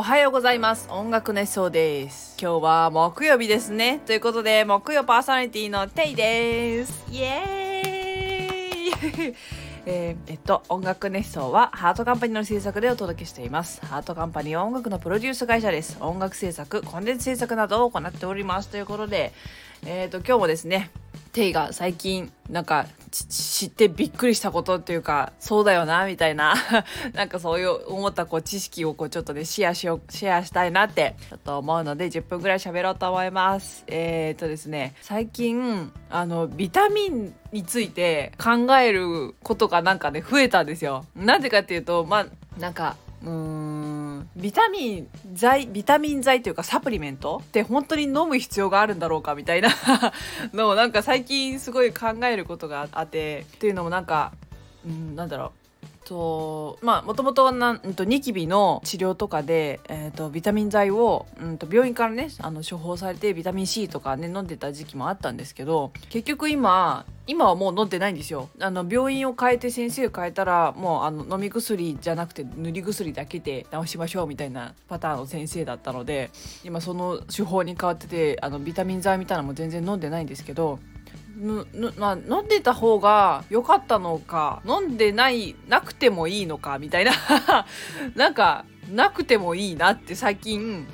おはようございます。音楽熱奏です。今日は木曜日ですね。ということで木曜パーソナリティのテイです。イエーイ。えー、えっと音楽熱奏はハートカンパニーの制作でお届けしています。ハートカンパニーは音楽のプロデュース会社です。音楽制作コンテンツ制作などを行っております。ということでえっ、と今日もですねテイが最近なんか知ってびっくりしたことっていうかそうだよなみたいな。なんかそういう思ったこう知識をこうちょっとねシェアしようシェアしたいなってちょっと思うので10分ぐらい喋ろうと思います。えー、っとですね最近あのビタミンについて考えることがなんかね増えたんですよ。なんでかっていうとまあなんかうーんビタミン剤ビタミン剤というかサプリメントって本当に飲む必要があるんだろうかみたいな のをなんか最近すごい考えることがあってっていうのもなんかうんなんだろう。とまあもともとニキビの治療とかで、えーと、ビタミン剤を、うんと、病院からねあの処方されてビタミン C とかね飲んでた時期もあったんですけど結局今今はもう飲んでないんですよ。あの病院を変えて先生を変えたらもうあの飲み薬じゃなくて塗り薬だけで治しましょうみたいなパターンの先生だったので今その手法に変わっててあのビタミン剤みたいなのも全然飲んでないんですけどまあ、飲んでた方が良かったのか飲んでないなくてもいいのかみたいな。なんかなくてもいいなって最近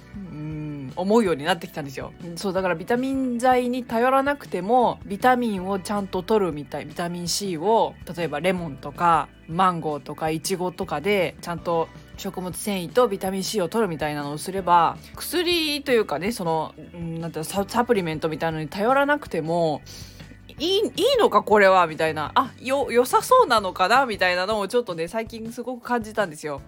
思うようになってきたんですよ。そうだからビタミン剤に頼らなくてもビタミンをちゃんと取るみたいビタミン C を例えばレモンとかマンゴーとかイチゴとかでちゃんと食物繊維とビタミン C を取るみたいなのをすれば薬というかねそのなんてサプリメントみたいなのに頼らなくてもいいいいのかこれは？みたいな。あよ良さそうなのかな？みたいなのをちょっとね最近すごく感じたんですよ。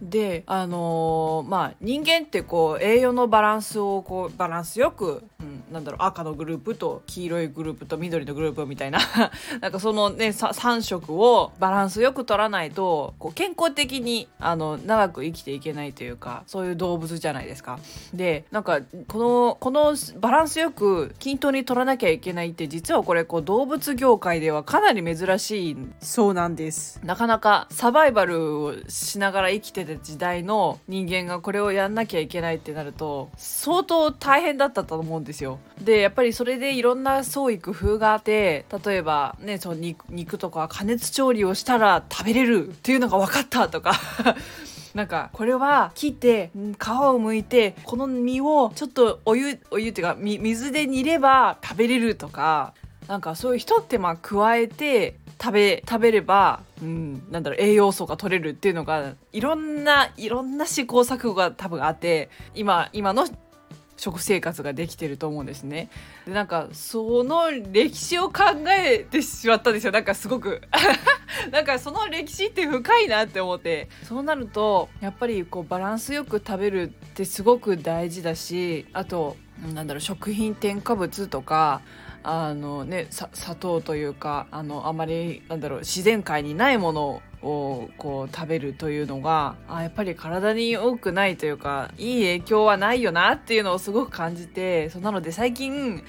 であのー、まあ人間ってこう栄養のバランスをこうバランスよく、うん、なんだろう赤のグループと黄色いグループと緑のグループみたいな なんかそのね3色をバランスよく取らないとこう健康的にあの長く生きていけないというかそういう動物じゃないですか。でなんかこのこのバランスよく均等に取らなきゃいけないって実はこれこう動物業界ではかなり珍しいそうなんですなかなかサバイバルをしながら生きてた時代の人間がこれをやんなきゃいけないってなると相当大変だったと思うんですよ。でやっぱりそれでいろんな創意工夫があって例えばねその肉とか加熱調理をしたら食べれるっていうのが分かったとか なんかこれは切って皮を剥いてこの身をちょっとお湯お湯っていうか水で煮れば食べれるとかなんかそういう一手間加えて食べ食べれば、うん、なんだろう栄養素が取れるっていうのがいろんないろんな試行錯誤が多分あって今今の食生活ができてると思うんですね。でなんかその歴史を考えてしまったんですよ。なんかすごく。なんかその歴史って深いなって思って。そうなるとやっぱりこうバランスよく食べるってすごく大事だしあとなんだろう食品添加物とかあのね砂糖というかあのあまりなんだろう自然界にないものをこう食べるというのがあやっぱり体に多くないというかいい影響はないよなっていうのをすごく感じてそうなので最近、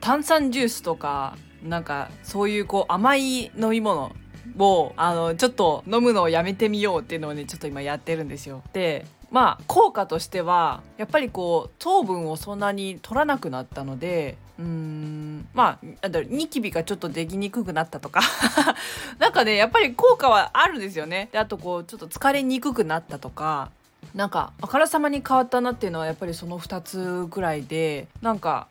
炭酸ジュースとかなんかそういうこう甘い飲み物をあのちょっと飲むのをやめてみようっていうのをねちょっと今やってるんですよ。でまあ効果としてはやっぱりこう糖分をそんなに取らなくなったのでうーんまあだろニキビがちょっとできにくくなったとか。なんかねやっぱり効果はあるんですよね。であとこうちょっと疲れにくくなったとか。なんかあからさまに変わったなっていうのはやっぱりその2つぐらいで。なんか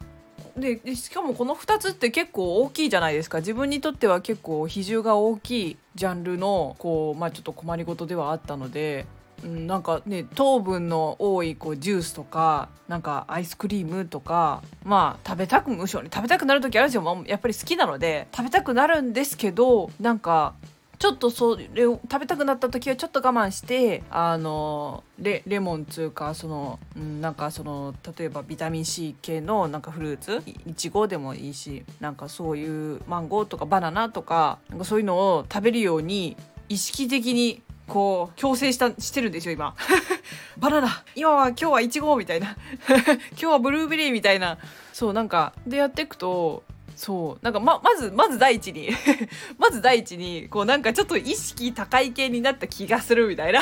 でしかもこの2つって結構大きいじゃないですか。自分にとっては結構比重が大きいジャンルのこう、まあ、ちょっと困りごとではあったので。うん、なんかね糖分の多いこうジュースとかなんかアイスクリームとかまあ食べたくむしろ、食べたくなる時あるんですよ。やっぱり好きなので食べたくなるんですけどなんかちょっとそれを食べたくなった時はちょっと我慢してあのレレモンつうかその、うん、なんかその例えばビタミン C 系のなんかフルーツいちごでもいいしなんかそういうマンゴーとかバナナとかなんかそういうのを食べるように意識的にこう強制したしてるんですよ今。バナナ今は今日はイチゴみたいな。今日はブルーベリーみたいな。そうなんかでやっていくとそうなんかままずまず第一に まず第一にこうなんかちょっと意識高い系になった気がするみたいな。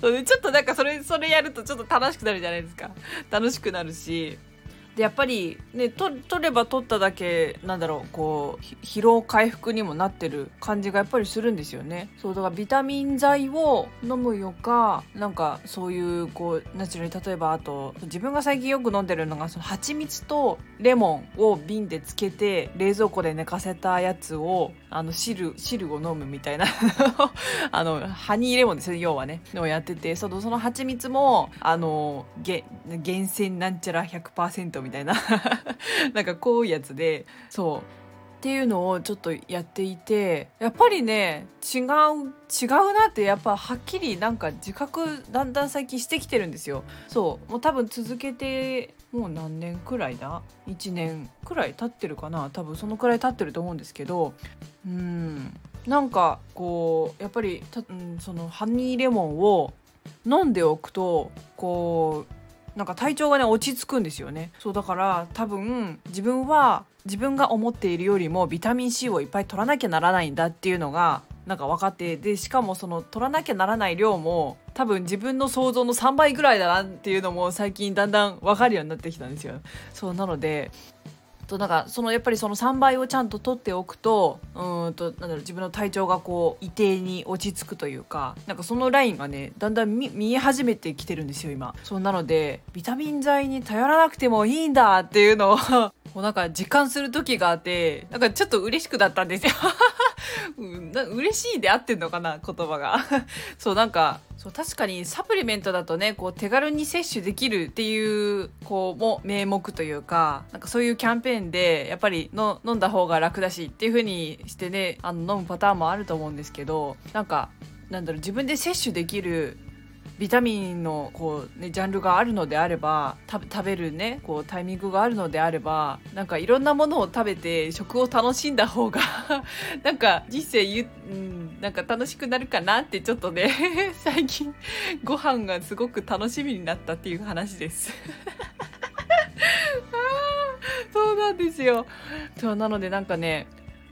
そうねちょっとなんかそれそれやるとちょっと楽しくなるじゃないですか。楽しくなるし。でやっぱりね取れば取っただけなんだろうこう疲労回復にもなってる感じがやっぱりするんですよね。そうだからビタミン剤を飲むよかなんかそういうこうナチュラルに例えばあと自分が最近よく飲んでるのがその蜂蜜とレモンを瓶でつけて冷蔵庫で寝かせたやつをあの汁汁を飲むみたいな。あのハニーレモンですね要はね。のやっててそのその蜂蜜もあのげ厳選なんちゃら100%みたいな。なんかこういうやつで。そう。っていうのをちょっとやっていて。やっぱりね違う違うなってやっぱはっきりなんか自覚だんだん最近してきてるんですよ。そう。もう多分続けてもう何年くらいだ？1年くらい経ってるかな？多分そのくらい経ってると思うんですけど。うん。なんかこうやっぱりた、うん、そのハニーレモンを飲んでおくとこうなんか体調がね落ち着くんですよねそうだから多分自分は自分が思っているよりもビタミン C をいっぱい取らなきゃならないんだっていうのがなんか分かってでしかもその取らなきゃならない量も多分自分の想像の3倍ぐらいだなっていうのも最近だんだん分かるようになってきたんですよ。そうなのでとなんかそのやっぱりその3倍をちゃんと取っておくとうんとなんだろう自分の体調がこう一定に落ち着くというかなんかそのラインがねだんだん見え始めてきてるんですよ今。そうなのでビタミン剤に頼らなくてもいいんだっていうのを もうなんか実感する時があってなんかちょっと嬉しくなったんですよ、嬉しいで合ってんのかな言葉が。そうなんかそう確かにサプリメントだとねこう手軽に摂取できるっていうこうも名目というかなんかそういうキャンペーンでやっぱりの飲んだ方が楽だしっていう風にしてねあの飲むパターンもあると思うんですけどなんかなんだろう自分で摂取できるビタミンのこう、ね、ジャンルがあるのであれば食べるねこうタイミングがあるのであればなんかいろんなものを食べて食を楽しんだ方が なんか人生ゆ、うん、なんか楽しくなるかなってちょっとね 最近ご飯がすごく楽しみになったっていう話です。そうなんですよ。そうなのでなんかね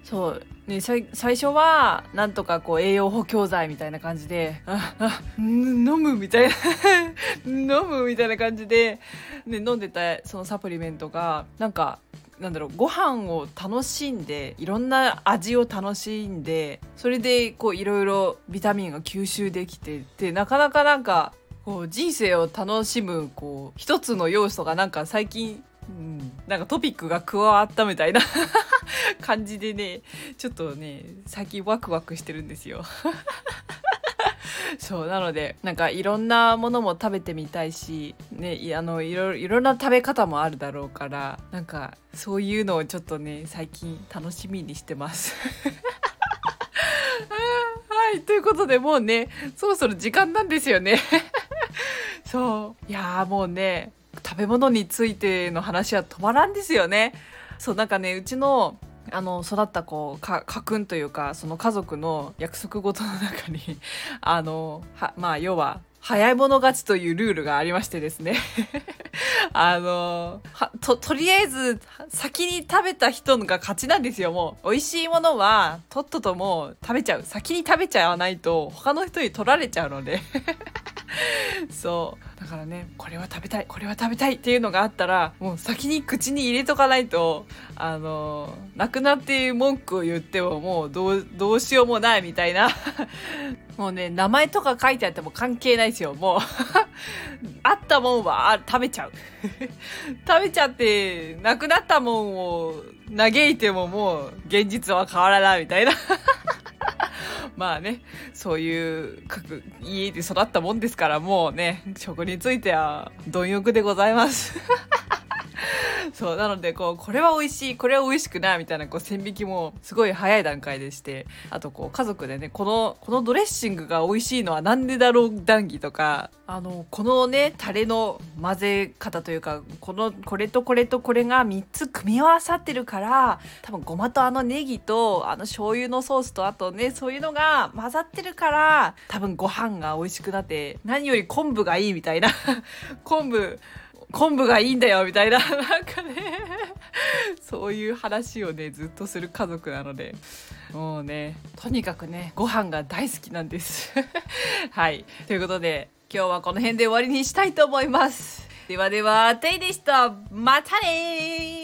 そうね、最初はなんとかこう栄養補強剤みたいな感じでああ 飲むみたいな飲むみたいな感じで、ね、飲んでたそのサプリメントがなんかなんだろうご飯を楽しんでいろんな味を楽しんでそれでこういろいろビタミンが吸収できてってなかなかなんかこう人生を楽しむこう一つの要素がなんか最近うん、なんかトピックが加わったみたいな 感じでねちょっとね最近ワクワクしてるんですよ。そうなのでなんかいろんなものも食べてみたいし、ね、いあのいろいろな食べ方もあるだろうからなんかそういうのをちょっとね最近楽しみにしてます。はいということでもうねそろそろ時間なんですよね。そういやもうね食べ物についての話は止まらんですよね。そうなんかねうちのあの育ったこうか家訓というかその家族の約束事の中に あのはまあ要は早い者勝ちというルールがありましてですね。あのととりあえず先に食べた人が勝ちなんですよ。もう美味しいものはとっとともう食べちゃう。先に食べちゃわないと他の人に取られちゃうので。そう。だからねこれは食べたいこれは食べたいっていうのがあったらもう先に口に入れとかないとあのなくなって文句を言ってももうどうどうしようもないみたいな。もうね名前とか書いてあっても関係ないですよ。もうあったもんは食べちゃう。食べちゃってなくなったもんを嘆いてももう現実は変わらないみたいな。まあね、そういう各家で育ったもんですから、もうね、食については貪欲でございます。そうなのでこうこれは美味しいこれは美味しくないみたいなこう線引きもすごい早い段階でしてあとこう家族でねこのこのドレッシングが美味しいのは何でだろう談義とかあのこのねタレの混ぜ方というかこのこれとこれとこれが3つ組み合わさってるから多分ごまとあのネギとあの醤油のソースとあとねそういうのが混ざってるから多分ご飯が美味しくなって何より昆布がいいみたいな 昆布昆布がいいんだよみたいな。なんかねそういう話をねずっとする家族なので。もうねとにかくねご飯が大好きなんです。はい。ということで今日はこの辺で終わりにしたいと思います。ではではテイでした。またね